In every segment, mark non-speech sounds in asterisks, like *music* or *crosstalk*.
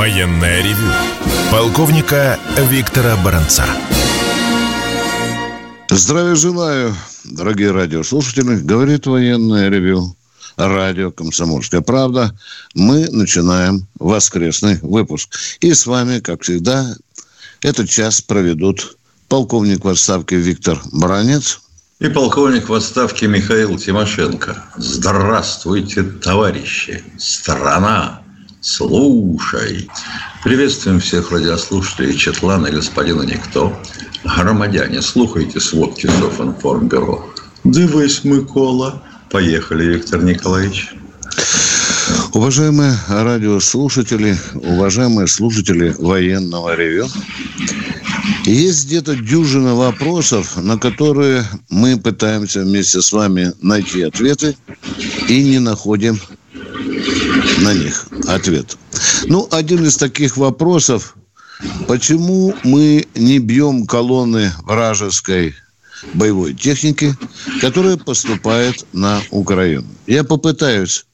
Военное ревю полковника Виктора Баранца. Здравия желаю, дорогие радиослушатели. Говорит военное ревю. Радио «Комсомольская правда». Мы начинаем воскресный выпуск. И с вами, как всегда, этот час проведут полковник в отставке Виктор Баранец. И полковник в отставке Михаил Тимошенко. Здравствуйте, товарищи. Страна слушай. Приветствуем всех радиослушателей Четлана и господина Никто. Громадяне, слухайте сводки Софинформбюро. Дивись, Микола. Поехали, Виктор Николаевич. Уважаемые радиослушатели, уважаемые слушатели военного ревю, есть где-то дюжина вопросов, на которые мы пытаемся вместе с вами найти ответы и не находим на них ответ. Ну, один из таких вопросов, почему мы не бьем колонны вражеской боевой техники, которая поступает на Украину? Я попытаюсь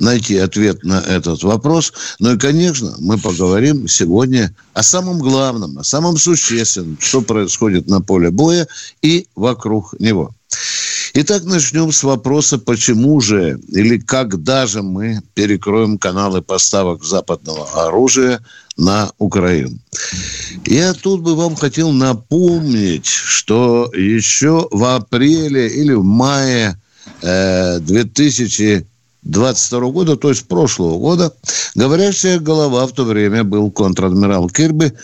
найти ответ на этот вопрос. Ну и, конечно, мы поговорим сегодня о самом главном, о самом существенном, что происходит на поле боя и вокруг него. Итак, начнем с вопроса, почему же или когда же мы перекроем каналы поставок западного оружия на Украину. Я тут бы вам хотел напомнить, что еще в апреле или в мае э, 2022 года, то есть прошлого года, говорящая голова в то время был контр-адмирал Кирби,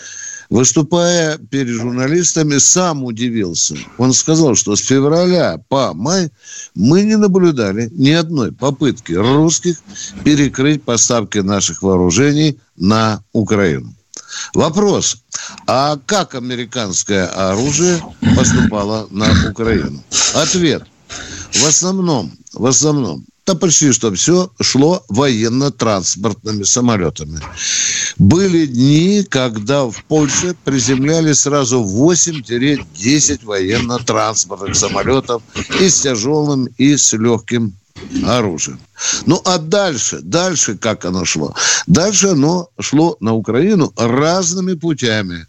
выступая перед журналистами, сам удивился. Он сказал, что с февраля по май мы не наблюдали ни одной попытки русских перекрыть поставки наших вооружений на Украину. Вопрос, а как американское оружие поступало на Украину? Ответ. В основном, в основном да почти что все шло военно-транспортными самолетами. Были дни, когда в Польше приземляли сразу 8-10 военно-транспортных самолетов и с тяжелым, и с легким оружием. Ну, а дальше, дальше как оно шло? Дальше оно шло на Украину разными путями –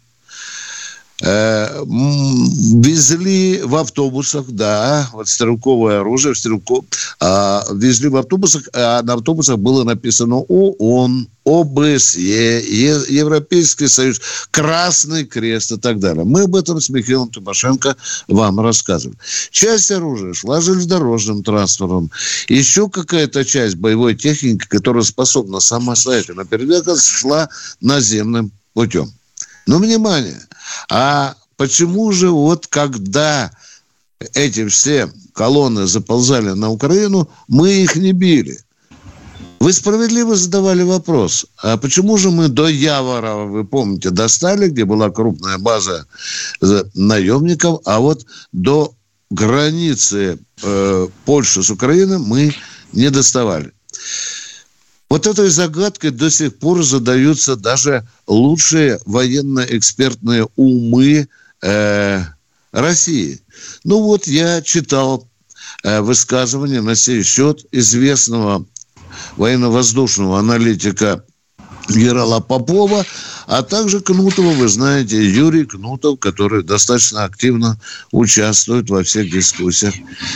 везли в автобусах, да, вот стрелковое оружие, стрелков, а, везли в автобусах, а на автобусах было написано ООН, ОБСЕ, Европейский Союз, Красный Крест и так далее. Мы об этом с Михаилом Тимошенко вам рассказывали. Часть оружия шла железнодорожным транспортом. Еще какая-то часть боевой техники, которая способна самостоятельно передвигаться, шла наземным путем. Но внимание, а почему же вот когда эти все колонны заползали на Украину, мы их не били? Вы справедливо задавали вопрос, а почему же мы до Явора, вы помните, достали, где была крупная база наемников, а вот до границы э, Польши с Украиной мы не доставали. Вот этой загадкой до сих пор задаются даже лучшие военно-экспертные умы э, России. Ну вот я читал э, высказывание на сей счет известного военно-воздушного аналитика генерала Попова, а также Кнутова, вы знаете, Юрий Кнутов, который достаточно активно участвует во всех дискуссиях.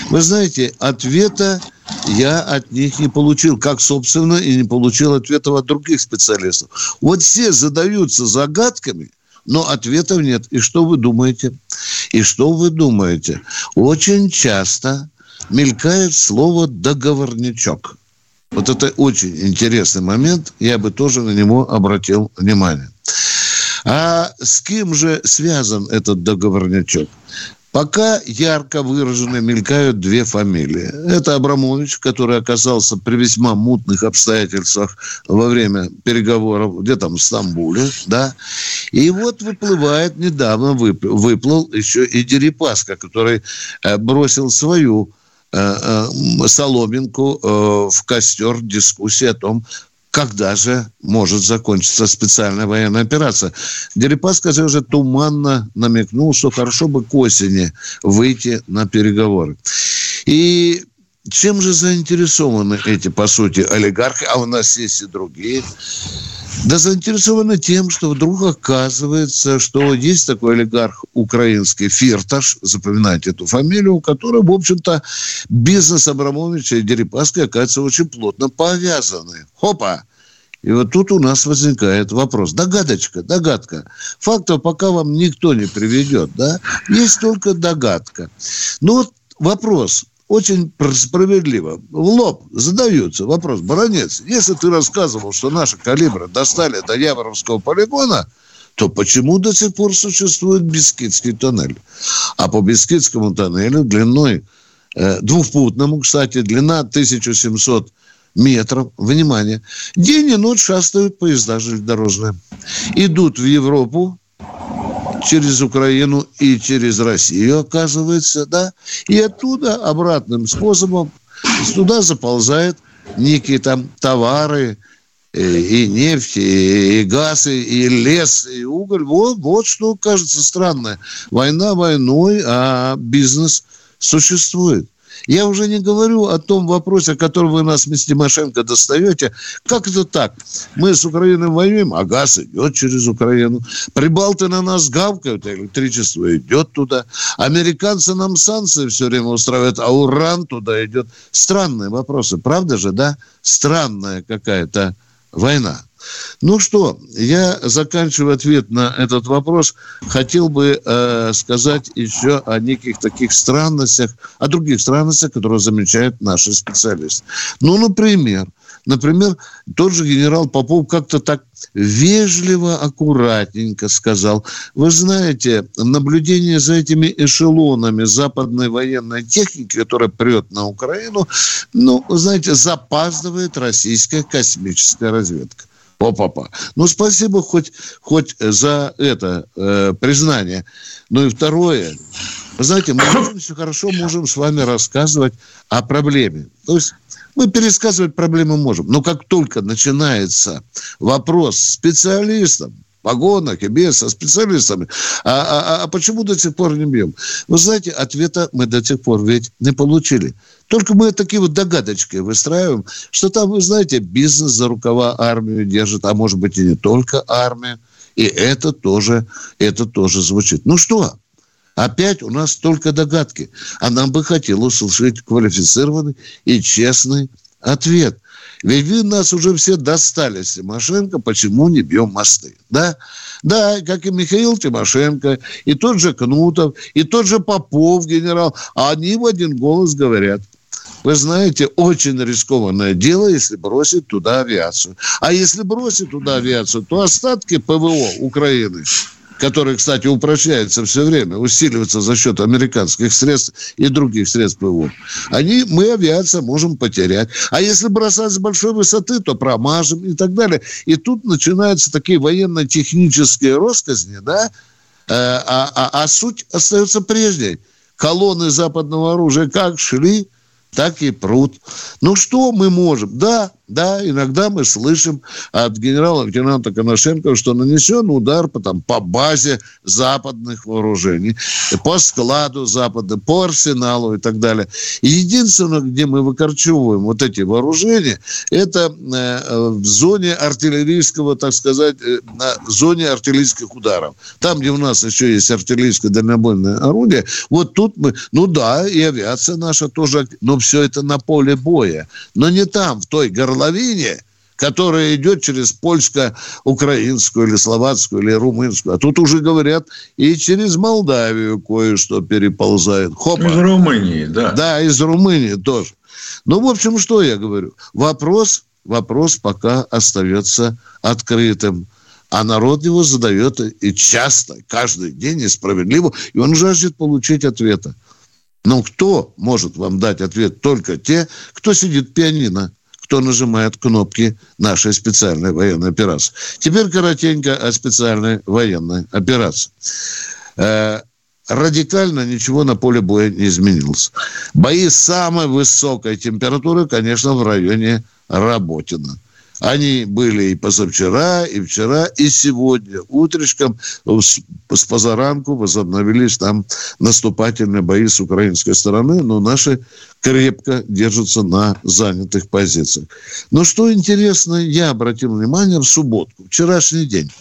Вы знаете, ответа я от них не получил, как, собственно, и не получил ответов от других специалистов. Вот все задаются загадками, но ответов нет. И что вы думаете? И что вы думаете? Очень часто мелькает слово «договорничок». Вот это очень интересный момент, я бы тоже на него обратил внимание. А с кем же связан этот договорничок? Пока ярко выраженно мелькают две фамилии. Это Абрамович, который оказался при весьма мутных обстоятельствах во время переговоров где там в Стамбуле, да. И вот выплывает, недавно выплыл еще и Дерипаска, который э, бросил свою э, э, соломинку в костер дискуссии о том, когда же может закончиться специальная военная операция. Дерипаска уже туманно намекнул, что хорошо бы к осени выйти на переговоры. И чем же заинтересованы эти, по сути, олигархи, а у нас есть и другие, Да заинтересованы тем, что вдруг оказывается, что есть такой олигарх украинский Фирташ, запоминайте эту фамилию, который, в общем-то, бизнес Абрамовича и Дерипаски, оказывается, очень плотно повязаны. Хопа! И вот тут у нас возникает вопрос. Догадочка, догадка. Фактов пока вам никто не приведет, да? Есть только догадка. Ну вот вопрос очень справедливо. В лоб задаются вопрос. Баронец, если ты рассказывал, что наши калибры достали до Яворовского полигона, то почему до сих пор существует Бискитский тоннель? А по Бискитскому тоннелю длиной, э, двухпутному, кстати, длина 1700 метров, внимание, день и ночь шастают поезда железнодорожные. Идут в Европу, через Украину и через Россию, оказывается, да, и оттуда обратным способом туда заползают некие там товары, и, э, и нефть, и, газ, и лес, и уголь. Вот, вот что кажется странное. Война войной, а бизнес существует. Я уже не говорю о том вопросе, о котором вы нас с Тимошенко достаете. Как это так? Мы с Украиной воюем, а газ идет через Украину. Прибалты на нас гавкают, а электричество идет туда. Американцы нам санкции все время устраивают, а уран туда идет. Странные вопросы, правда же, да? Странная какая-то война. Ну что, я заканчиваю ответ на этот вопрос. Хотел бы э, сказать еще о неких таких странностях, о других странностях, которые замечают наши специалисты. Ну, например, например, тот же генерал Попов как-то так вежливо, аккуратненько сказал, вы знаете, наблюдение за этими эшелонами западной военной техники, которая прет на Украину, ну, знаете, запаздывает российская космическая разведка. Опа-па. Ну, спасибо хоть, хоть за это э, признание. Ну и второе. Вы знаете, мы все хорошо можем с вами рассказывать о проблеме. То есть мы пересказывать проблемы можем. Но как только начинается вопрос с специалистом, погонах и без, со специалистами. А, а, а, а почему до сих пор не бьем? Вы знаете, ответа мы до сих пор ведь не получили. Только мы такие вот догадочки выстраиваем, что там, вы знаете, бизнес за рукава армию держит, а может быть и не только армия. И это тоже, это тоже звучит. Ну что, Опять у нас только догадки. А нам бы хотелось услышать квалифицированный и честный ответ. Ведь вы нас уже все достали с Тимошенко, почему не бьем мосты? Да? Да, как и Михаил Тимошенко, и тот же Кнутов, и тот же Попов, генерал. А они в один голос говорят, вы знаете, очень рискованное дело, если бросить туда авиацию. А если бросить туда авиацию, то остатки ПВО Украины который, кстати, упрощается все время, усиливается за счет американских средств и других средств ПВО, они, мы, авиация, можем потерять. А если бросать с большой высоты, то промажем и так далее. И тут начинаются такие военно-технические росказни, да, э, а, а, а суть остается прежней. Колонны западного оружия как шли, так и прут. Ну, что мы можем? Да, да, иногда мы слышим от генерала-лейтенанта Коношенко, что нанесен удар по, там, по базе западных вооружений, по складу запада, по арсеналу и так далее. Единственное, где мы выкорчевываем вот эти вооружения, это э, в зоне артиллерийского, так сказать, э, на зоне артиллерийских ударов. Там, где у нас еще есть артиллерийское дальнобойное орудие, вот тут мы, ну да, и авиация наша тоже, но все это на поле боя. Но не там, в той горловине, горловине, которая идет через польско-украинскую или словацкую или румынскую. А тут уже говорят и через Молдавию кое-что переползает. Хопа. Из Румынии, да. Да, из Румынии тоже. Ну, в общем, что я говорю? Вопрос, вопрос пока остается открытым. А народ его задает и часто, каждый день несправедливо, и он жаждет получить ответа. Но кто может вам дать ответ? Только те, кто сидит пианино кто нажимает кнопки нашей специальной военной операции. Теперь коротенько о специальной военной операции. Э, радикально ничего на поле боя не изменилось. Бои самой высокой температурой, конечно, в районе Работина. Они были и позавчера, и вчера, и сегодня. Утречком с, позаранку возобновились там наступательные бои с украинской стороны, но наши крепко держатся на занятых позициях. Но что интересно, я обратил внимание в субботу, вчерашний день.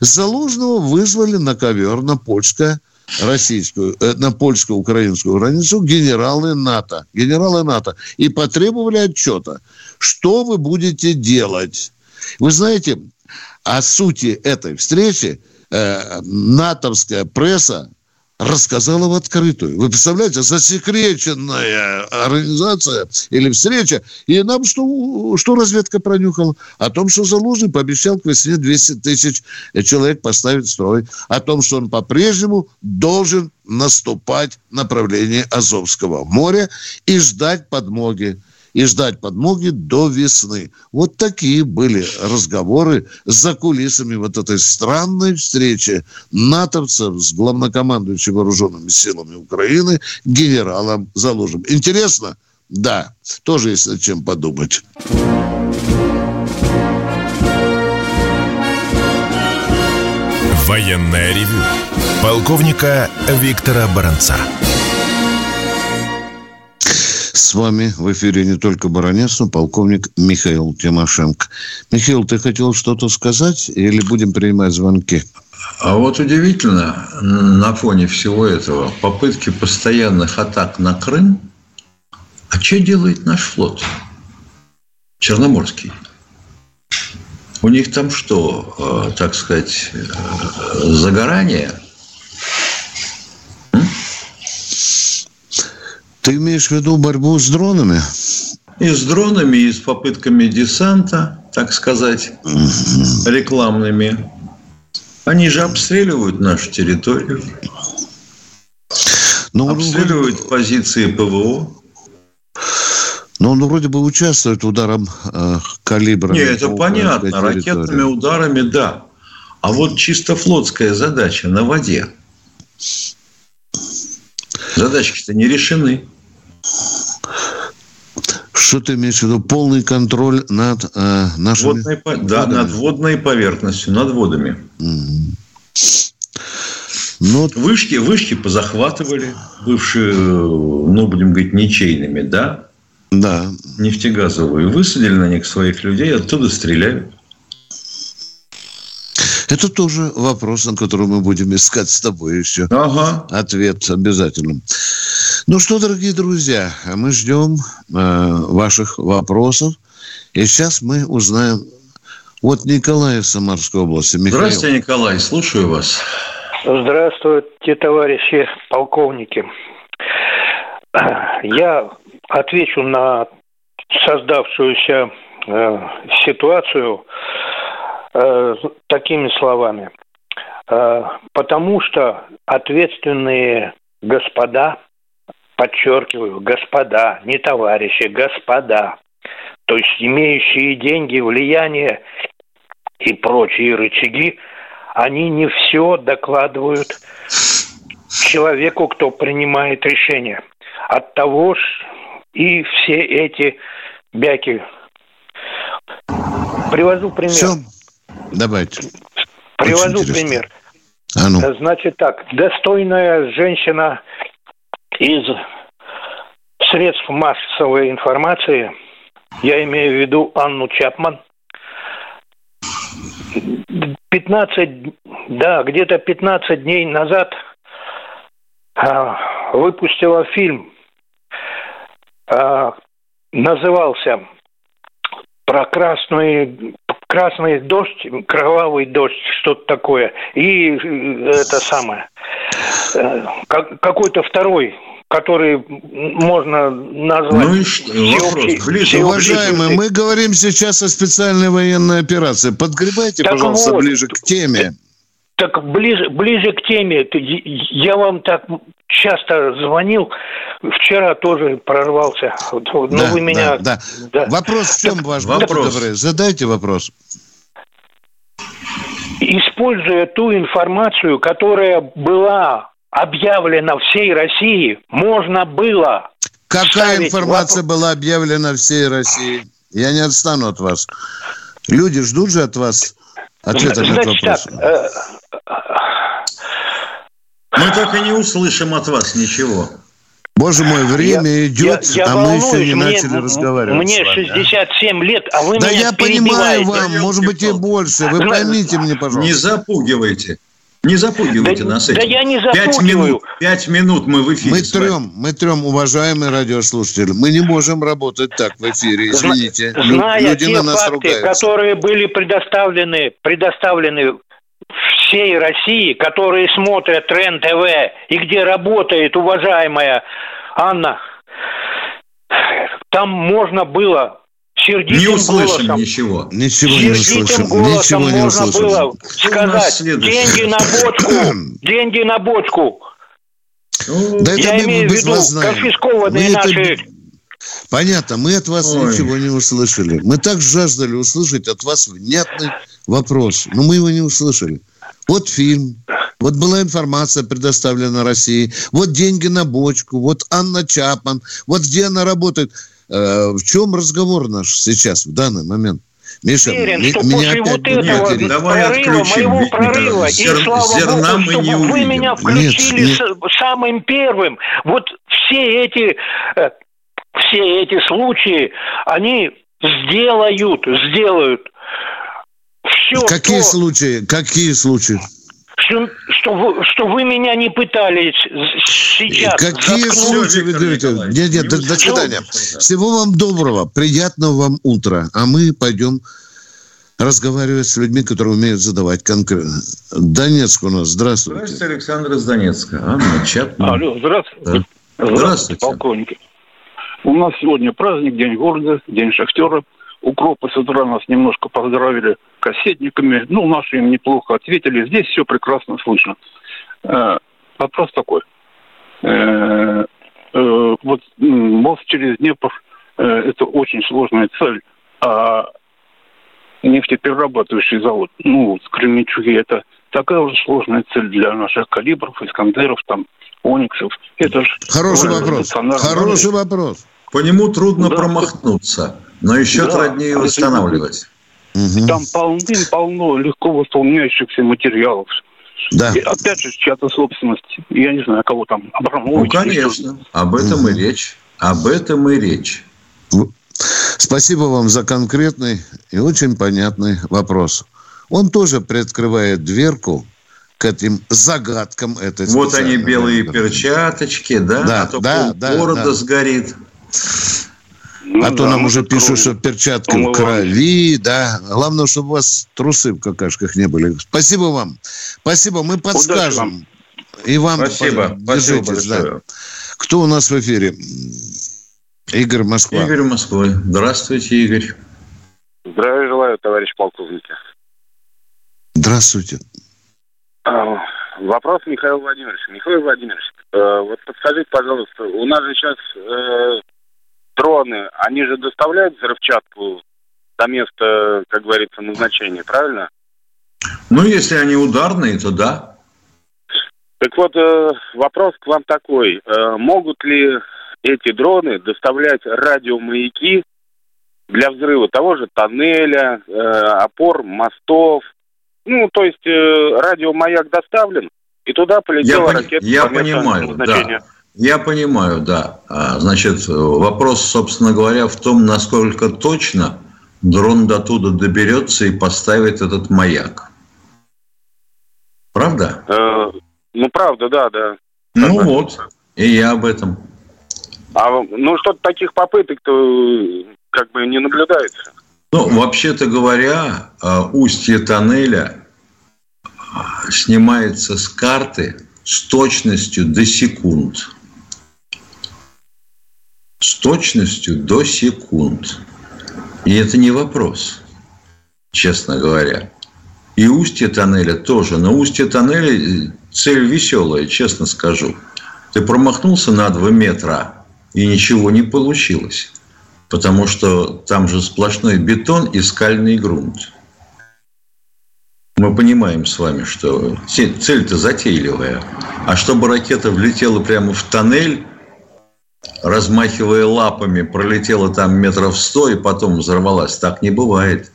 Залужного вызвали на ковер на польское российскую, э, на польско-украинскую границу генералы НАТО. Генералы НАТО. И потребовали отчета. Что вы будете делать? Вы знаете, о сути этой встречи э, натовская пресса рассказала в открытую. Вы представляете, засекреченная организация или встреча. И нам что, что разведка пронюхала? О том, что Залужный пообещал к весне 200 тысяч человек поставить в строй. О том, что он по-прежнему должен наступать в направлении Азовского моря и ждать подмоги и ждать подмоги до весны. Вот такие были разговоры за кулисами вот этой странной встречи натовцев с главнокомандующим вооруженными силами Украины генералом Залужем. Интересно? Да, тоже есть над чем подумать. Военная ревю. Полковника Виктора Баранца. С вами в эфире не только баронец, но полковник Михаил Тимошенко. Михаил, ты хотел что-то сказать или будем принимать звонки? А вот удивительно, на фоне всего этого, попытки постоянных атак на Крым, а что делает наш флот? Черноморский. У них там что, э, так сказать, э, загорание – Ты имеешь в виду борьбу с дронами? И с дронами, и с попытками десанта, так сказать, рекламными. Они же обстреливают нашу территорию. Но ну, обстреливают вроде... позиции ПВО. Но он вроде бы участвует ударом э, калибрами. Нет, это понятно. Ракетными ударами, да. А вот чисто флотская задача на воде. Задачки-то не решены. Что ты имеешь в виду? Полный контроль над э, нашими... Водной, да, над водной поверхностью, над водами. Mm. Ну, вышки, вышки позахватывали, бывшие, ну, будем говорить, ничейными, да? Да. Нефтегазовые. Высадили на них своих людей, оттуда стреляют. Это тоже вопрос, на который мы будем искать с тобой еще ага. ответ обязательно. Ну что, дорогие друзья, мы ждем э, ваших вопросов. И сейчас мы узнаем вот Николай из Самарской области. Михаил. Здравствуйте, Николай, слушаю вас. Здравствуйте, товарищи полковники. Я отвечу на создавшуюся э, ситуацию э, такими словами. Э, потому что ответственные господа, подчеркиваю, господа, не товарищи, господа, то есть имеющие деньги, влияние и прочие рычаги, они не все докладывают человеку, кто принимает решение. От того ж и все эти бяки. Привожу пример. Все. Давайте. Привожу пример. А ну. Значит так, достойная женщина из средств массовой информации, я имею в виду Анну Чапман, 15, да, где-то 15 дней назад а, выпустила фильм, а, назывался про красный красный дождь, кровавый дождь, что-то такое. И э, это самое. Э, какой-то второй который можно назвать... Ну и что? Вопрос. Ближе, уважаемые, мы говорим сейчас о специальной военной операции. Подгребайте, так пожалуйста, вот, ближе к теме. Так ближе, ближе к теме. Я вам так часто звонил. Вчера тоже прорвался. Но да, вы меня... Да, да. Да. Вопрос в чем так, ваш? Вопрос. Добрый, задайте вопрос. Используя ту информацию, которая была объявлена всей России, можно было... Какая информация вопрос... была объявлена всей России? Я не отстану от вас. Люди ждут же от вас ответа на этот вопрос. Так, э, Мы так и не услышим от вас ничего. Боже мой, время я, идет, я, я а волнуюсь, мы еще не мне, начали разговаривать. Мне 67 лет, а вы да меня я понимаю вам, может быть и больше. Вы поймите мне, пожалуйста. Не запугивайте. Не запугивайте да, нас этим. Да я не запугиваю. Пять минут, пять минут мы в эфире. Мы трем, мы трем, уважаемые радиослушатели. Мы не можем работать так в эфире, извините. Зная Люди те на нас факты, ругаются. которые были предоставлены, предоставлены всей России, которые смотрят РЕН-ТВ и где работает уважаемая Анна, там можно было сердитым не услышим голосом, ничего. Ничего не услышим. Голосом ничего не можно услышим. было сказать, деньги на бочку, *clears throat* деньги на бочку. Да Я это имею в виду конфискованные наши... Это... Понятно, мы от вас Ой. ничего не услышали. Мы так жаждали услышать от вас внятный вопрос, но мы его не услышали. Вот фильм, вот была информация предоставлена России, вот деньги на бочку, вот Анна Чапман, вот где она работает. Э, в чем разговор наш сейчас, в данный момент? Миша, Уверен, что меня после вот этого нет, давай прорыва, отключим, моего прорыва, Зер, и слава зерна Богу, чтобы вы увидим. меня включили нет, нет. самым первым. Вот все эти, э, все эти случаи, они сделают, сделают все. Какие то... случаи? Какие случаи? Что, что, вы, что вы меня не пытались сейчас Какие заткнуть. случаи вы говорите? Нет, нет, до, до свидания. Всего вам доброго, приятного вам утра. А мы пойдем разговаривать с людьми, которые умеют задавать конкретно. Донецк у нас. Здравствуйте. Здравствуйте, Александр из Донецка. Анна Чапман. Алло, здравствуйте. Да. Здравствуйте. Полковники. У нас сегодня праздник, День города, День шахтера. Укропы с утра нас немножко поздравили кассетниками. Ну, наши им неплохо ответили. Здесь все прекрасно слышно. Э, вопрос такой. Э, э, вот мост через Днепр э, это очень сложная цель. А нефтеперерабатывающий завод, ну, Кременчуги, это такая уже сложная цель для наших калибров, искандеров, там, ониксов. Это же Хороший вопрос. Хороший вопрос. По нему трудно да. промахнуться. Но еще да, труднее восстанавливать. Угу. Там полным-полно легко восполняющихся материалов. Да. И опять же, чья-то собственность. Я не знаю, кого там, Абрамович. Ну, конечно. Об этом угу. и речь. Об этом и речь. Спасибо вам за конкретный и очень понятный вопрос. Он тоже приоткрывает дверку к этим загадкам этой Вот они, белые перчаточки, да? Да, а то да, да. города да. сгорит. Ну, а да, то нам уже пишут, что перчатки в крови, да. Главное, чтобы у вас трусы в какашках не были. Спасибо вам. Спасибо, мы подскажем. И вам спасибо. Держитесь, спасибо да. Кто у нас в эфире? Игорь Москва. Игорь Москва. Здравствуйте, Игорь. Здравия желаю, товарищ полковник. Здравствуйте. А, вопрос Михаил Владимирович. Михаил Владимирович, э, вот подскажите, пожалуйста, у нас же сейчас э, дроны, они же доставляют взрывчатку до места, как говорится, назначения, правильно? Ну, если они ударные, то да. Так вот, э, вопрос к вам такой. Э, могут ли эти дроны доставлять радиомаяки для взрыва того же тоннеля, э, опор, мостов? Ну, то есть радиомаяк доставлен, и туда полетела я ракета. Я понимаю, да. Я понимаю, да. А, значит, вопрос, собственно говоря, в том, насколько точно дрон до туда доберется и поставит этот маяк. Правда? Э, ну, правда, да, да. Ну так, вот, и я об этом. А, ну, что-то таких попыток-то как бы не наблюдается. Ну, вообще-то говоря, а, устье тоннеля а, снимается с карты с точностью до секунд с точностью до секунд. И это не вопрос, честно говоря. И устье тоннеля тоже. Но устье тоннеля цель веселая, честно скажу. Ты промахнулся на 2 метра, и ничего не получилось. Потому что там же сплошной бетон и скальный грунт. Мы понимаем с вами, что цель-то затейливая. А чтобы ракета влетела прямо в тоннель, размахивая лапами, пролетела там метров сто и потом взорвалась. Так не бывает.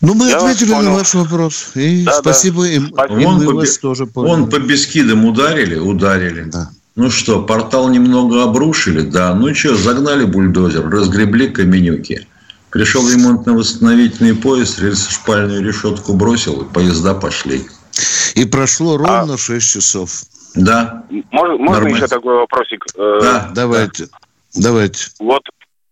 Ну, мы Я ответили на ваш вопрос. И да, спасибо да. им. Спасибо. И по, вас тоже поняли. Вон по бескидам ударили? Ударили. Да. Ну что, портал немного обрушили? Да. Ну что, загнали бульдозер, разгребли каменюки. Пришел ремонтно-восстановительный поезд, рельсо-шпальную решетку бросил, и поезда пошли. И прошло ровно а... 6 часов. Да. Можно, можно еще такой вопросик? Э, да, давайте. Да. Давайте. Вот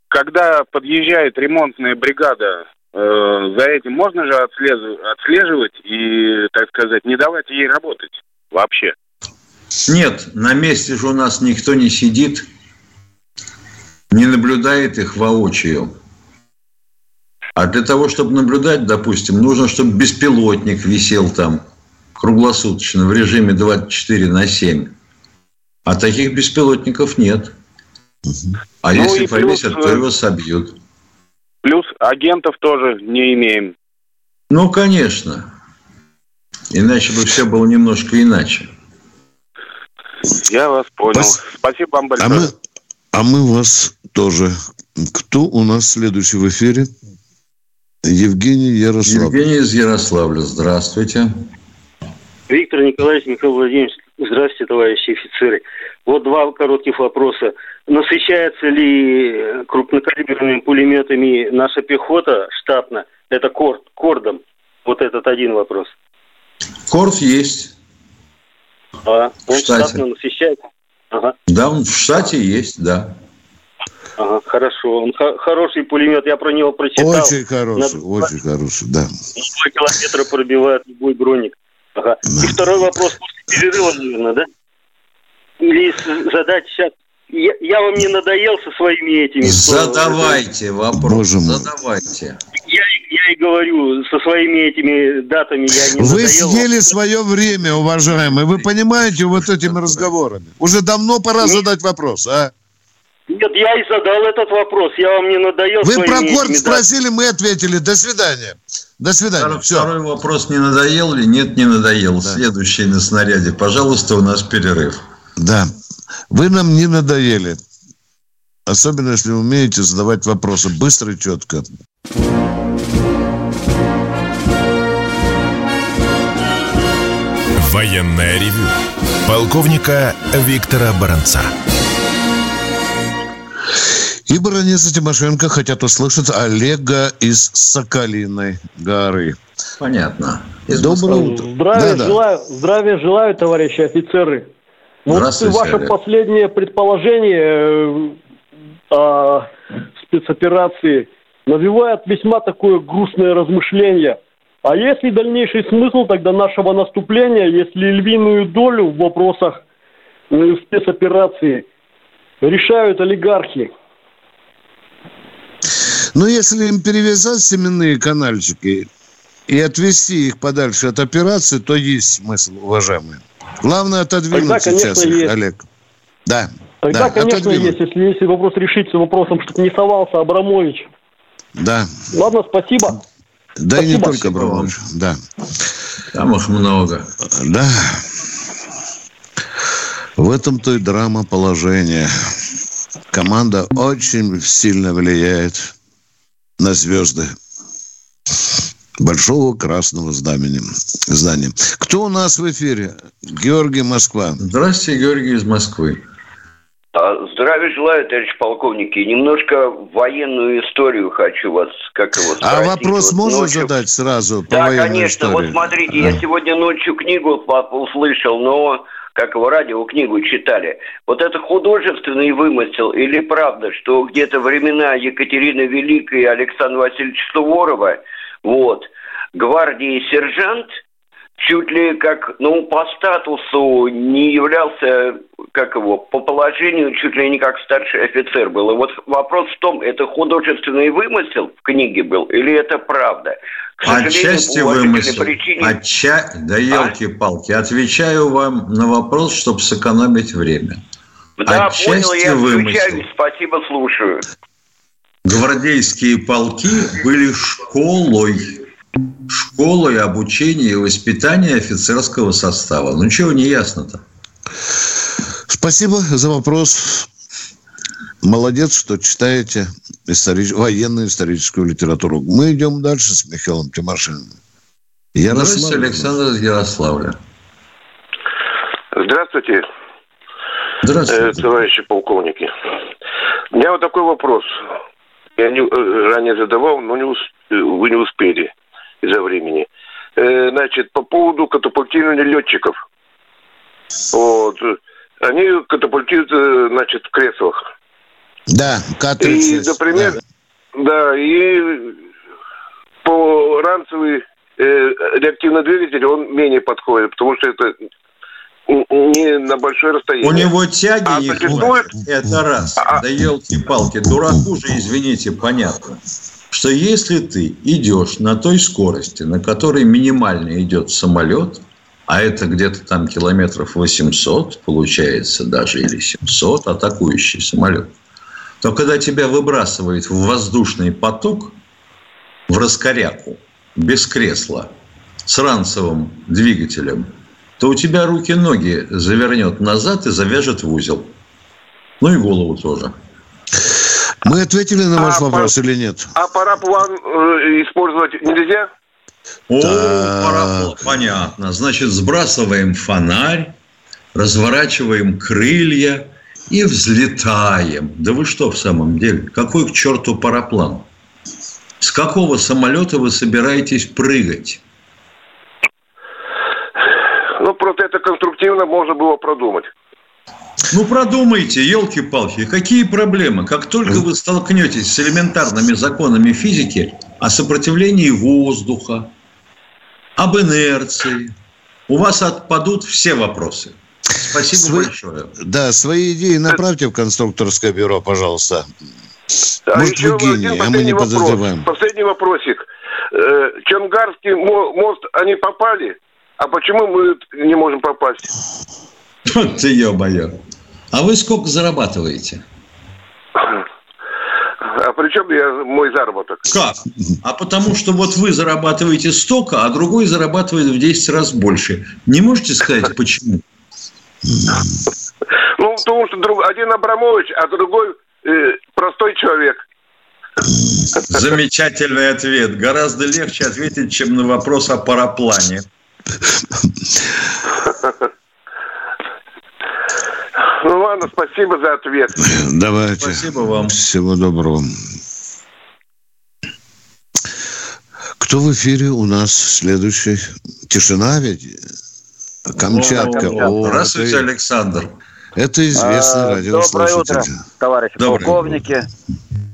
когда подъезжает ремонтная бригада, э, за этим можно же отслеживать и, так сказать, не давать ей работать вообще? Нет, на месте же у нас никто не сидит, не наблюдает их воочию. А для того, чтобы наблюдать, допустим, нужно, чтобы беспилотник висел там круглосуточно в режиме 24 на 7. А таких беспилотников нет. А ну если повесят, плюс, то его собьют. Плюс агентов тоже не имеем. Ну, конечно. Иначе бы все было немножко иначе. Я вас понял. Спас... Спасибо вам большое. А мы, а мы вас тоже. Кто у нас следующий в эфире? Евгений Ярославль. Евгений из Ярославля. Здравствуйте. Виктор Николаевич, Михаил Владимирович. Здравствуйте, товарищи офицеры. Вот два коротких вопроса. Насыщается ли крупнокалиберными пулеметами наша пехота штатно? Это корд, кордом. Вот этот один вопрос. Корд есть. А, он штатно насыщается? Ага. Да, он в штате есть, да. Ага, хорошо. Он х- хороший пулемет, я про него прочитал. Очень хороший, На... очень хороший, да. Два километра пробивает любой броник. Ага. Да. И второй вопрос после перерыва, наверное, да? Или задать сейчас я, я вам не надоел со своими этими... Задавайте что... вопрос, задавайте. Я, я и говорю, со своими этими датами я не Вы надоел. съели свое время, уважаемые. Вы понимаете вот этими разговорами? Уже давно пора Нет. задать вопрос, а? Нет, я и задал этот вопрос. Я вам не надоел Вы про корт спросили, мы ответили. До свидания. До свидания. Второй, Все. Второй вопрос, не надоел ли? Нет, не надоел. Да. Следующий на снаряде. Пожалуйста, у нас перерыв. Да. Вы нам не надоели. Особенно, если умеете задавать вопросы быстро и четко. Военная ревю. Полковника Виктора Баранца. И баронесса Тимошенко хотят услышать Олега из Соколиной горы. Понятно. Из Доброе утро. Здравия, да, желаю, да. здравия желаю, товарищи офицеры. Ну, вот ваше Олег. последнее предположение э, о спецоперации навевает весьма такое грустное размышление. А есть ли дальнейший смысл тогда нашего наступления, если львиную долю в вопросах э, спецоперации решают олигархи? Ну, если им перевязать семенные канальчики и отвести их подальше от операции, то есть смысл, уважаемые. Главное отодвинуть Тогда, сейчас их, есть. Олег. Да. Тогда, да, конечно, отодвинуть. есть, если, если вопрос решится вопросом, чтобы не совался Абрамович. Да. Ладно, спасибо. Да спасибо. и не только Абрамович, да. Там их много. Да. В этом-то и драма положения. Команда очень сильно влияет на звезды большого красного знамени. здания. Кто у нас в эфире? Георгий Москва. Здравствуйте, Георгий из Москвы. А, здравия желаю, товарищ полковники. Немножко военную историю хочу вас как его спросить. А вопрос вот можно ночью... задать сразу по Да, конечно. Истории? Вот смотрите, а. я сегодня ночью книгу услышал, но как его радио книгу читали. Вот это художественный вымысел или правда, что где-то времена Екатерины Великой и Александра Васильевича Суворова, вот, гвардии сержант чуть ли как, ну, по статусу не являлся, как его, по положению чуть ли не как старший офицер был. И вот вопрос в том, это художественный вымысел в книге был или это правда? Отчасти вымысел. Причине... Отча... Да елки-палки. А? Отвечаю вам на вопрос, чтобы сэкономить время. Да, Отчасти понял, я вымысел. Спасибо, слушаю. Гвардейские полки были школой. Школой обучения и воспитания офицерского состава. Ну, чего не ясно-то? Спасибо за вопрос. молодец, что читаете историч... военную историческую литературу. Мы идем дальше с Михаилом Тимошиным. Здравствуйте, Александр из Ярославля. Здравствуйте. Здравствуйте. Э, товарищи полковники. У меня вот такой вопрос. Я не, э, ранее задавал, но не, вы не успели из-за времени. Э, значит, по поводу катапультирования летчиков. Вот. Они катапультируют, э, значит, в креслах. Да, к И, например, да. да, и по ранцевый э, реактивный двигатель он менее подходит, потому что это не на большое расстояние. У него тяги а существует... это раз. А... Да елки-палки, дураку же, извините, понятно, что если ты идешь на той скорости, на которой минимально идет самолет, а это где-то там километров 800, получается даже, или 700, атакующий самолет, то когда тебя выбрасывает в воздушный поток, в раскоряку, без кресла, с ранцевым двигателем – то у тебя руки-ноги завернет назад и завяжет в узел. Ну и голову тоже. Мы ответили на ваш а вопрос пар... или нет? А параплан э, использовать нельзя? О, да. параплан, понятно. Значит, сбрасываем фонарь, разворачиваем крылья и взлетаем. Да вы что в самом деле? Какой к черту параплан? С какого самолета вы собираетесь прыгать? Ну, просто это конструктивно можно было продумать. Ну, продумайте, елки-палки, какие проблемы? Как только вы столкнетесь с элементарными законами физики о сопротивлении воздуха, об инерции, у вас отпадут все вопросы. Спасибо Сво... большое. Да, свои идеи направьте в конструкторское бюро, пожалуйста. А Может, еще вы гений, а мы не вопрос. подозреваем. Последний вопросик. Э, Чонгарский мост, они попали? А почему мы не можем попасть? *laughs* Ты ё-моё. А вы сколько зарабатываете? А при чем я, мой заработок? Как? А потому что вот вы зарабатываете столько, а другой зарабатывает в 10 раз больше. Не можете сказать, почему? Ну, потому что друг, один Абрамович, а другой э, простой человек. Замечательный ответ. Гораздо легче ответить, чем на вопрос о параплане. *laughs* Ну ладно, спасибо за ответ. Давайте. Спасибо вам. Всего доброго. Кто в эфире у нас следующий? Тишина ведь? Камчатка. О, Здравствуйте, это... Александр. Это известный а, радиослушатель. Доброе утро, товарищи Доброе. полковники.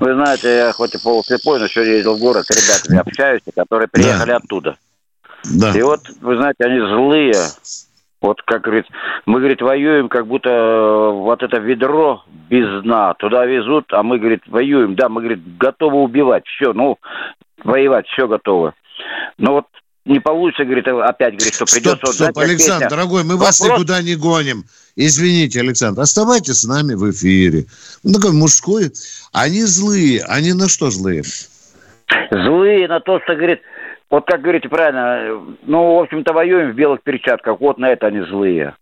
Вы знаете, я хоть и полуслепой, но сегодня ездил в город с ребятами общаюсь, которые приехали да. оттуда. Да. И вот, вы знаете, они злые. Вот, как говорит, мы, говорит, воюем, как будто э, вот это ведро без дна. Туда везут, а мы, говорит, воюем. Да, мы, говорит, готовы убивать. Все, ну, воевать, все готовы. Но вот не получится, говорит, опять, говорит, что придется... Стоп, стоп, Александр, песня. дорогой, мы Вопрос... вас никуда не гоним. Извините, Александр, оставайтесь с нами в эфире. Ну, такой мужской. Они злые. Они на что злые? Злые на то, что, говорит, вот как говорите правильно, ну, в общем-то, воюем в белых перчатках, вот на это они злые.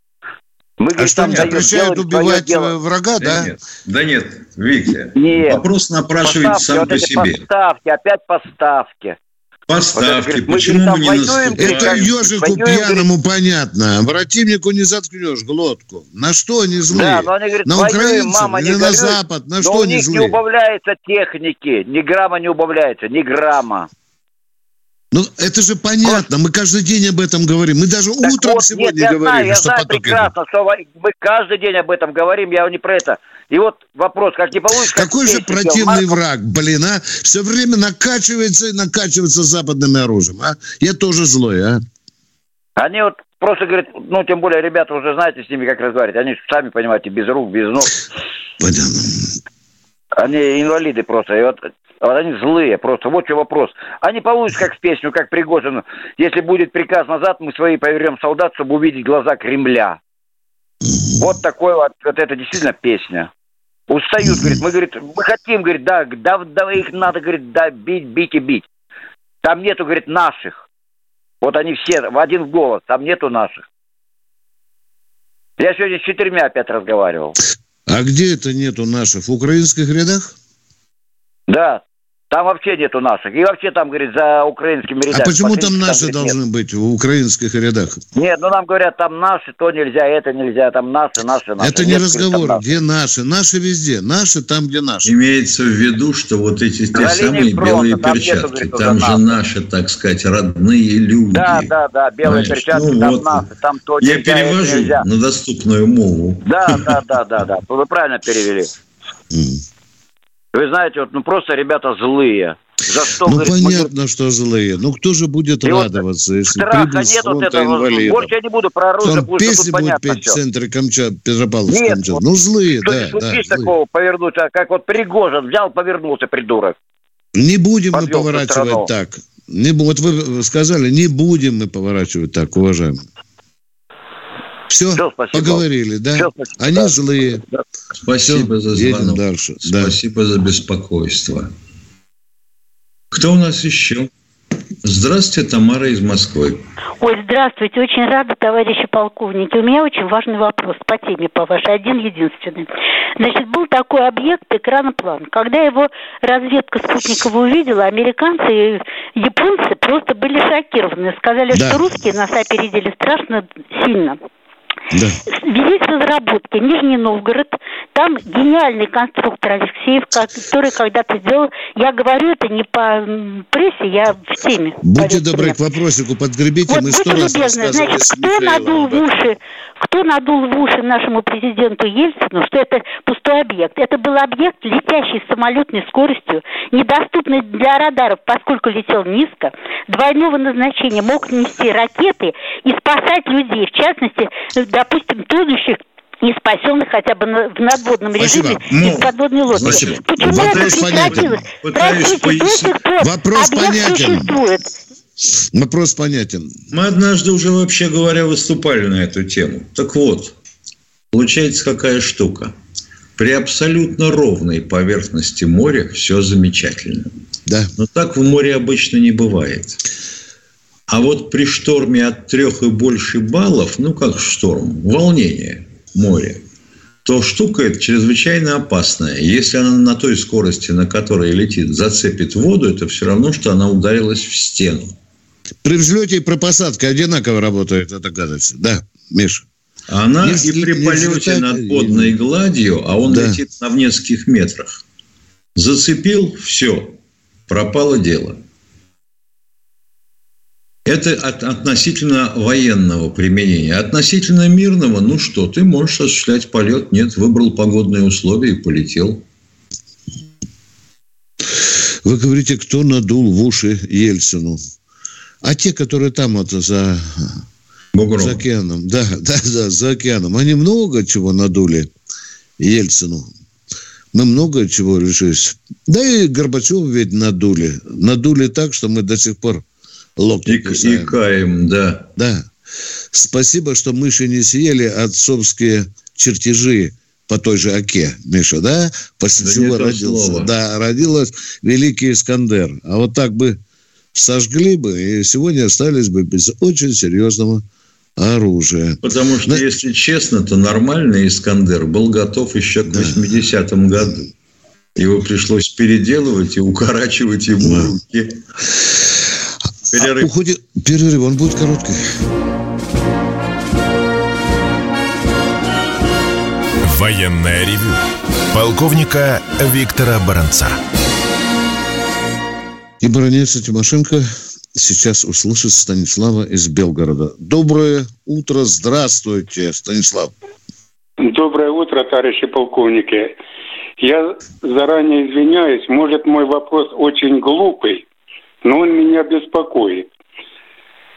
Мы, а что, не запрещают убивать врага, да? Нет. Да нет, Виктор, нет. вопрос напрашивается сам вот по себе. Поставки, опять поставки. Поставки. Вот Почему мы, говорит, мы не наступаем? Это ежику воюем, пьяному говорит... понятно. Противнику не заткнешь глотку. На что они злые? Да, но они говорят, на украинцев мама, или на Запад? На что они злые? не убавляется техники. Ни грамма не убавляется. Ни грамма. Ну, это же понятно. Мы каждый день об этом говорим. Мы даже так утром вот, сегодня нет, я говорили, знаю, я что знаю поток прекрасно, что мы каждый день об этом говорим. Я не про это. И вот вопрос, как не получится... Какой же противный Марков... враг, блин, а? Все время накачивается и накачивается западным оружием, а? Я тоже злой, а? Они вот просто говорят, ну, тем более, ребята уже знаете с ними, как разговаривать. Они сами, понимаете, без рук, без ног. Понятно. Они инвалиды просто. И вот вот они злые просто. Вот что вопрос. Они получат как в песню, как Пригожин. Если будет приказ назад, мы свои повернем солдат, чтобы увидеть глаза Кремля. Вот такой вот, вот это действительно песня. Устают, говорит, мы, говорит, мы хотим, говорит, да, да, да, их надо, говорит, да, бить, бить и бить. Там нету, говорит, наших. Вот они все в один голос, там нету наших. Я сегодня с четырьмя опять разговаривал. А где это нету наших? В украинских рядах? Да, там вообще нету наших. И вообще там, говорит, за украинскими рядами. А почему там наши там, должны нет. быть в украинских рядах? Нет, ну нам говорят, там наши, то нельзя, это нельзя, там наши, наши, наши. Это не нет, разговор, говорит, где наши. Наши везде. Наши там, где наши. Имеется в виду, что вот эти те самые фронта, белые там перчатки, нету, говорит, там же наши, так сказать, родные люди. Да, да, да, белые Знаешь, перчатки, ну, там вот, наши, там то Я нельзя, перевожу нельзя. на доступную мову. Да, да, да, да, да, вы правильно перевели. Вы знаете, вот ну просто ребята злые. За что, ну, говорит, понятно, мы... что злые. Ну, кто же будет и радоваться, вот если страха нет вот этого. Инвалидов. Больше я не буду про оружие, потому песни будет петь в центре Камчат, Петропавловска нет, Камчат. Вот, ну, злые, да, да. Злые. такого повернуть, а как вот Пригожин взял, повернулся, придурок. Не будем мы поворачивать так. Не, вот вы сказали, не будем мы поворачивать так, уважаемые. Все, Все поговорили, да? Все, Они да. злые. Спасибо Все, за звонок. дальше. Спасибо да. за беспокойство. Кто у нас еще? Здравствуйте, Тамара из Москвы. Ой, здравствуйте. Очень рада, товарищи полковники. У меня очень важный вопрос по теме по вашей. Один единственный. Значит, был такой объект экраноплан. Когда его разведка спутникова увидела, американцы и японцы просто были шокированы. Сказали, да. что русские нас опередили страшно сильно. Да. Визит разработки Нижний Новгород. Там гениальный конструктор Алексеев, который когда-то сделал. Я говорю это не по прессе, я в теме. Будьте добры, к вопросику подгребите. Вот, Мы будьте любезны, значит, кто надул в уши кто надул в уши нашему президенту Ельцину, что это пустой объект? Это был объект, летящий с самолетной скоростью, недоступный для радаров, поскольку летел низко, двойного назначения, мог нести ракеты и спасать людей, в частности, допустим, тонущих и спасенных хотя бы на, в надводном Спасибо. режиме ну, из подводной лодки. Спасибо. Почему Вопрос это прекратилось? Простите, Вопрос понятен. существует. Вопрос понятен. Мы однажды уже, вообще говоря, выступали на эту тему. Так вот, получается какая штука. При абсолютно ровной поверхности моря все замечательно. Да. Но так в море обычно не бывает. А вот при шторме от трех и больше баллов, ну как шторм, волнение моря, то штука эта чрезвычайно опасная. Если она на той скорости, на которой летит, зацепит воду, это все равно, что она ударилась в стену. При взлете и при посадке одинаково работает эта гадость. Да, Миша. Она если, и при полете взлетать... над подной гладью, а он да. летит на в нескольких метрах. Зацепил, все, пропало дело. Это от, относительно военного применения. Относительно мирного, ну что, ты можешь осуществлять полет. Нет, выбрал погодные условия и полетел. Вы говорите, кто надул в уши Ельцину? А те, которые там вот за, за океаном, да, да, да, за океаном, они много чего надули Ельцину. Мы много чего решились. Да и Горбачев ведь надули. Надули так, что мы до сих пор локти и. И каем, да. Да. Спасибо, что мыши не съели отцовские чертежи по той же Оке, Миша, да? После да чего родился. Слова. Да, родилась Великий Искандер. А вот так бы сожгли бы, и сегодня остались бы без очень серьезного оружия. Потому что, Но... если честно, то нормальный Искандер был готов еще к да. 80-м году. Его пришлось переделывать и укорачивать ему да. руки. Перерыв. А уходит... Перерыв, он будет короткий. Военная ревю. Полковника Виктора Баранца. И баронесса Тимошенко сейчас услышит Станислава из Белгорода. Доброе утро, здравствуйте, Станислав. Доброе утро, товарищи полковники. Я заранее извиняюсь, может мой вопрос очень глупый, но он меня беспокоит.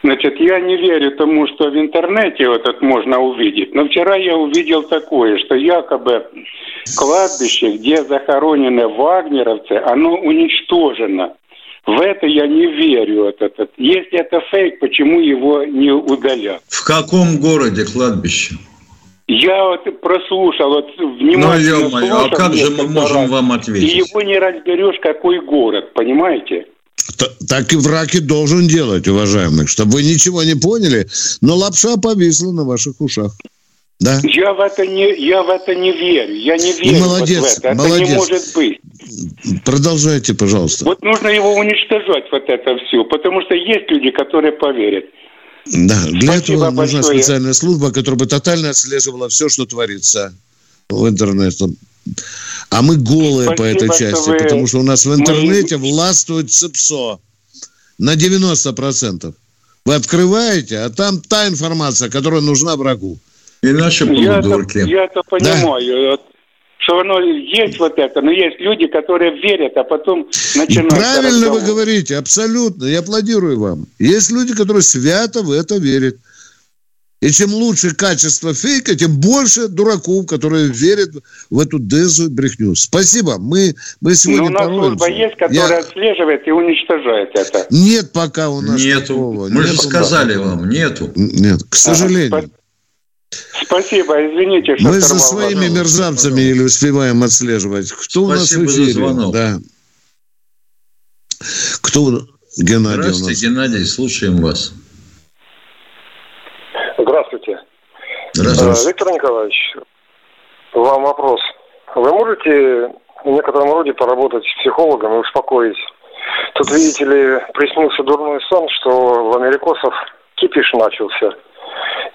Значит, я не верю тому, что в интернете вот это можно увидеть. Но вчера я увидел такое, что якобы кладбище, где захоронены вагнеровцы, оно уничтожено. В это я не верю. Этот, этот. Если это фейк, почему его не удалят? В каком городе кладбище? Я вот прослушал, вот внимательно ну, слушал. А как же мы можем раз, вам ответить? И его не разберешь, какой город, понимаете? Так и враг и должен делать, уважаемый, чтобы вы ничего не поняли, но лапша повисла на ваших ушах. Да. Я в это не, я в это не верю. Я не верю ну, молодец, вот в это. Молодец. Это не может быть. Продолжайте, пожалуйста. Вот нужно его уничтожать, вот это все. Потому что есть люди, которые поверят. Да, для Спасибо этого большое. нужна специальная служба, которая бы тотально отслеживала все, что творится в интернете. А мы голые Спасибо, по этой части, вы... потому что у нас в интернете мы... властвует ЦИПСО на 90%. Вы открываете, а там та информация, которая нужна врагу. И наши полудурки. Я это, я это понимаю. Да. Что оно есть вот это, но есть люди, которые верят, а потом начинают... Правильно вы говорите, абсолютно. Я аплодирую вам. Есть люди, которые свято в это верят. И чем лучше качество фейка, тем больше дураков, которые верят в эту дезу брехню. Спасибо. Мы, мы сегодня Но у нас служба есть, которая Я... отслеживает и уничтожает это. Нет пока у нас Нету. такого. Мы нету, же сказали да. вам, нету. Нет, к сожалению. А, Спасибо, извините, что Мы за своими вас. мерзавцами или успеваем отслеживать. Кто Спасибо у нас в эфире? За звонок. Да. Кто? Геннадий Здравствуйте, Геннадий, слушаем вас. Здравствуйте. Здравствуйте. Виктор Николаевич, вам вопрос. Вы можете в некотором роде поработать с психологом и успокоить? Тут, видите ли, приснился дурной сон, что в америкосов кипиш начался –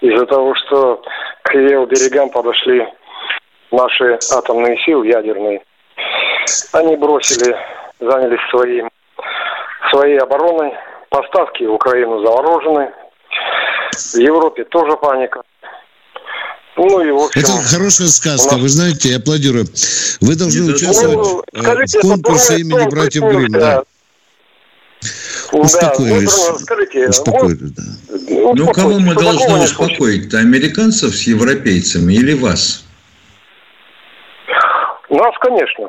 из-за того, что к ее берегам подошли наши атомные силы, ядерные. Они бросили, занялись своим, своей обороной. Поставки в Украину заморожены. В Европе тоже паника. Ну и в общем... Это хорошая сказка, нас... вы знаете, я аплодирую. Вы должны участвовать ну, скажите, в конкурсе имени братьев Грим, да. Успокоились. Да, скажите, успокоились, да. Ну, кого мы должны успокоить-то? Американцев с европейцами или вас? Нас, конечно.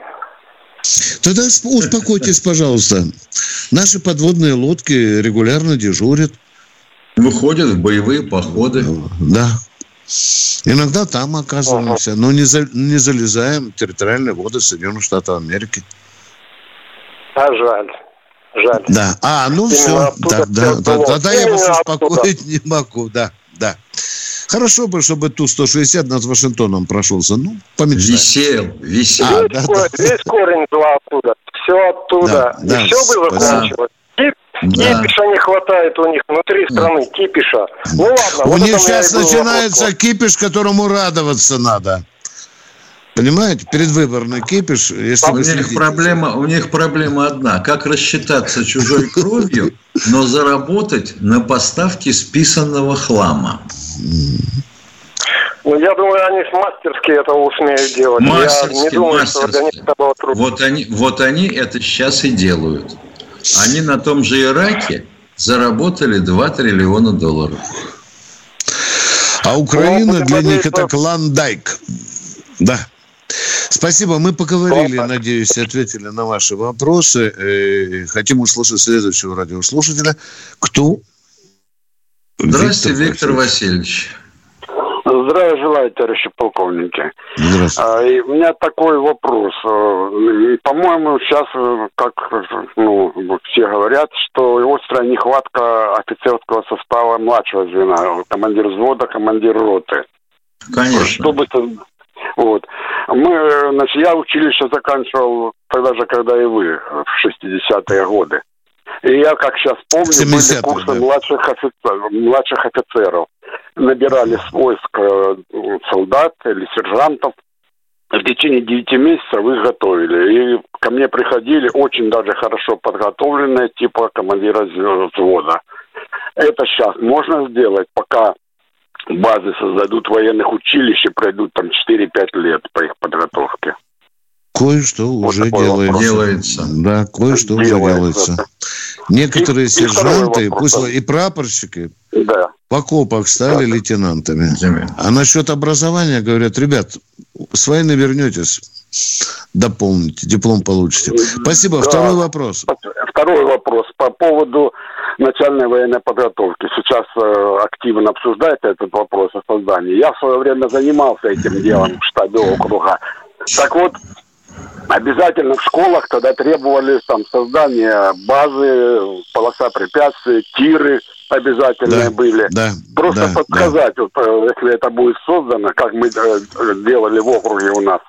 Тогда успокойтесь, пожалуйста. Наши подводные лодки регулярно дежурят. Выходят в боевые походы. Да. Иногда там оказываемся, ага. но не, за, не залезаем в территориальные воды Соединенных Штатов Америки. А жаль. Жаль. Да. А, ну Именно все. Да, да, да, тогда я вас успокоить оттуда. не могу. Да, да. Хорошо бы, чтобы Ту-160 над Вашингтоном прошелся. Ну, помечтаем. Висел, висел. А, весь, да, корень, да. весь корень был оттуда. Все оттуда. Да, И да, все бы закончилось. Да. Кипиша не хватает у них внутри страны, кипиша. Ну ладно. У вот них сейчас начинается вопрос. кипиш, которому радоваться надо. Понимаете, предвыборный кипиш, если у них проблема, У них проблема одна. Как рассчитаться чужой *laughs* кровью, но заработать на поставке списанного хлама? Ну, я думаю, они мастерски это умеют делать. Мастерски, я не думаю, мастерски. что для них это было трудно. Вот они, вот они это сейчас и делают. Они на том же Ираке заработали 2 триллиона долларов. А Украина для них это клондайк. Да. Спасибо. Мы поговорили, Опа. надеюсь, ответили на ваши вопросы. Э, хотим услышать следующего радиослушателя. Кто? Здравствуйте, Виктор, Виктор Васильевич. Здравия желаю, товарищи полковники. А, и у меня такой вопрос. Э, по-моему, сейчас, э, как ну, все говорят, что острая нехватка офицерского состава младшего звена, командир взвода, командир роты. Конечно. Чтобы вот. Мы, значит, я училище заканчивал тогда же, когда и вы, в 60-е годы. И я, как сейчас помню, были курсы да. младших, офицеров, младших офицеров. Набирали с войск солдат или сержантов. В течение 9 месяцев их готовили. И ко мне приходили очень даже хорошо подготовленные, типа командира взвода. Это сейчас можно сделать, пока базы создадут военных училищ и пройдут там 4-5 лет по их подготовке. Кое-что вот уже делается. делается. Да, кое-что уже делается. Некоторые и, сержанты, и пусть и прапорщики да. В окопах стали да. лейтенантами. А насчет образования говорят, ребят, с войны вернетесь, дополните, диплом получите. Спасибо. Да. Второй вопрос. Второй вопрос по поводу начальной военной подготовки. Сейчас э, активно обсуждается этот вопрос о создании. Я в свое время занимался этим делом в штабе округа. Так вот, обязательно в школах тогда требовали там создания базы, полоса препятствий, тиры, обязательные да, были. Да, Просто да, подсказать, да. Вот, э, если это будет создано, как мы э, делали в округе у нас.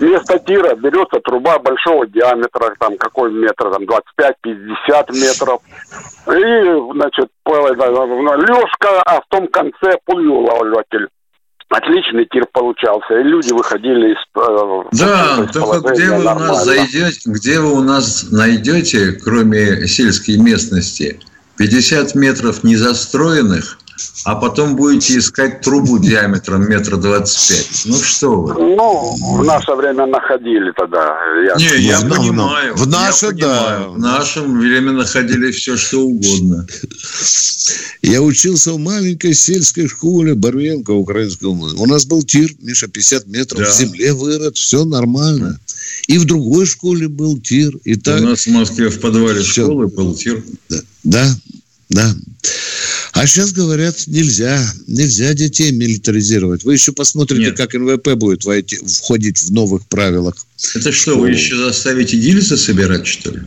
Вместо тира берется труба большого диаметра, там какой метр, там 25-50 метров. И, значит, лёжка, а в том конце пулеулавливатель. Отличный тир получался, и люди выходили из э, Да, только где вы, у нас зайдете, где вы у нас найдете, кроме сельской местности, 50 метров незастроенных, а потом будете искать трубу диаметром метра двадцать пять. Ну что вы? Ну, в наше время находили тогда. Я... Не, я в, понимаю. В наше, я да. В нашем время находили все, что угодно. Я учился в маленькой сельской школе Барвенко украинского. У нас был тир, Миша, 50 метров. Да. В земле вырод, все нормально. И в другой школе был тир. И так... У нас в Москве в подвале все. школы был тир. Да, да, да. А сейчас говорят, нельзя, нельзя детей милитаризировать. Вы еще посмотрите, Нет. как НВП будет войти, входить в новых правилах. Это что, вы еще заставите гильзы собирать, что ли?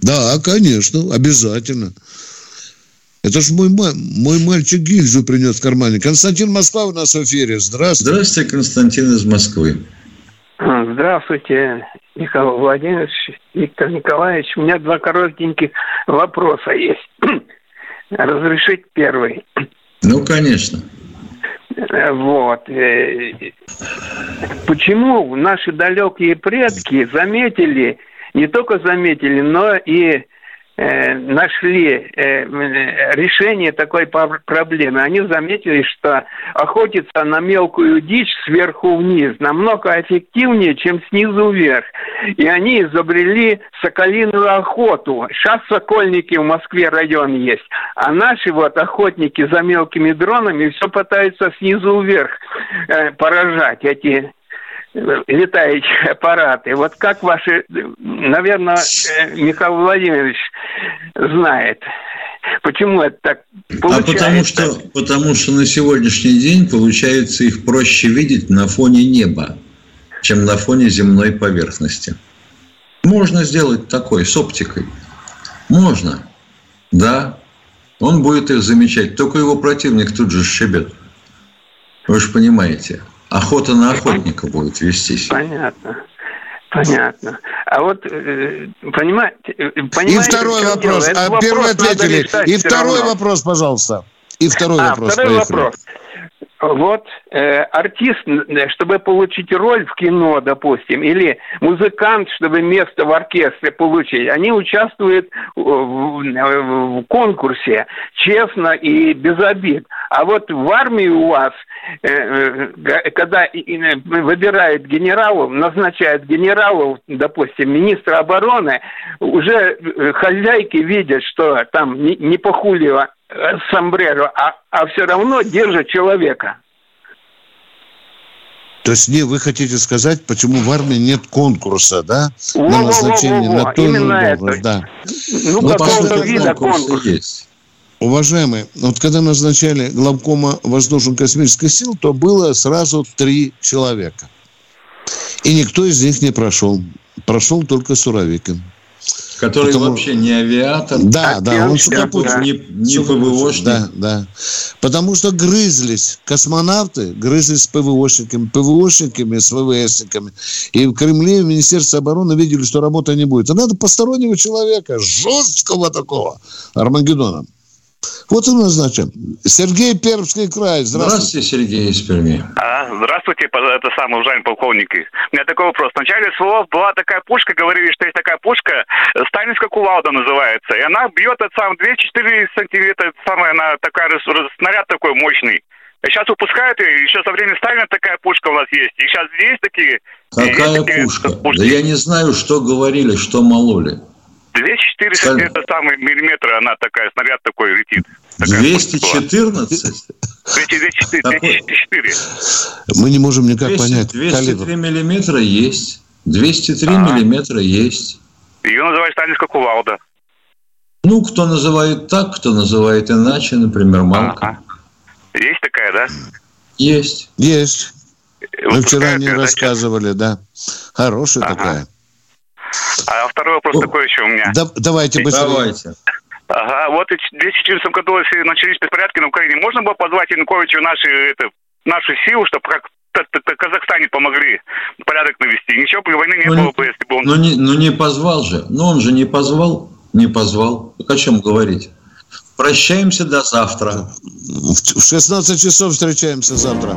Да, конечно, обязательно. Это ж мой, мой мальчик гильзу принес в кармане. Константин Москва у нас в эфире. Здравствуйте. Здравствуйте, Константин из Москвы. Здравствуйте, Михаил Владимирович, Виктор Николаевич. У меня два коротеньких вопроса есть. Разрешить первый? Ну, конечно. Вот. Э, почему наши далекие предки заметили, не только заметили, но и Э, нашли э, решение такой проблемы. Они заметили, что охотиться на мелкую дичь сверху вниз намного эффективнее, чем снизу вверх. И они изобрели соколиную охоту. Сейчас сокольники в Москве район есть. А наши вот охотники за мелкими дронами все пытаются снизу вверх э, поражать эти летающие аппараты. Вот как ваши, наверное, э, Михаил Владимирович знает, почему это так получается? А потому что, потому что на сегодняшний день получается их проще видеть на фоне неба, чем на фоне земной поверхности. Можно сделать такой, с оптикой. Можно. Да. Он будет их замечать. Только его противник тут же шибет. Вы же понимаете. Охота на охотника будет вестись. Понятно. Понятно. А вот, э, понимаете... Э, понимаете и второй вопрос. А первый ответили. И второй равно. вопрос, пожалуйста. И второй а, вопрос. Второй поехали. вопрос. Вот э, артист, чтобы получить роль в кино, допустим, или музыкант, чтобы место в оркестре получить, они участвуют в, в, в конкурсе честно и без обид. А вот в армии у вас, э, э, когда выбирают генералов, назначают генералов, допустим, министра обороны, уже э, хозяйки видят, что там не, не похулило сомбреро, а, а все равно держат человека. То есть не, вы хотите сказать, почему в армии нет конкурса, да? Во, на назначение во, во, во, на ту должность, да. Ну, ну какого вида конкурс есть. Уважаемые, вот когда назначали главкома воздушно-космических сил, то было сразу три человека. И никто из них не прошел. Прошел только Суровикин. Который Потому... вообще не авиатор. Да, а да, он сухопутный. Не, не ПВОшник. Да, да. Потому что грызлись космонавты, грызлись с ПВОшниками, ПВОшниками, с ВВСниками. И в Кремле, в Министерстве обороны видели, что работы не будет. А надо постороннего человека, жесткого такого, Армагеддона. Вот и назначим. Сергей Пермский край. Здравствуйте. Здравствуйте, Сергей из Перми. А, здравствуйте, это самый уважаемый полковник. У меня такой вопрос. В начале слов была такая пушка, говорили, что есть такая пушка, сталинская кувалда называется. И она бьет от сам 2-4 сантиметра, самая она такая, снаряд такой мощный. Сейчас выпускают ее, еще со времени Сталина такая пушка у нас есть. И сейчас есть такие... Какая есть такие пушка? Пушки. Да я не знаю, что говорили, что мололи. 240 это самый миллиметр, она такая, снаряд такой летит. 214? 204. Мы не можем никак 200, понять. 203 калибр. миллиметра есть. 203 а. миллиметра есть. Ее называют сталинская кувалда. Ну, кто называет так, кто называет иначе, например, Малка. Ага. Есть такая, да? Есть. Есть. Мы вчера не рассказывали, да. Хорошая ага. такая. А второй вопрос ну, такой еще у меня. Да, давайте быстрее. Давайте. Ага, вот и в 2014 году, если начались беспорядки на Украине, можно было позвать Януковича наши, это, нашу силу, чтобы как Казахстане помогли порядок навести. Ничего бы войны не ну, было бы, если бы он... Ну не, ну не позвал же. Ну он же не позвал. Не позвал. о чем говорить? Прощаемся до завтра. В 16 часов встречаемся завтра.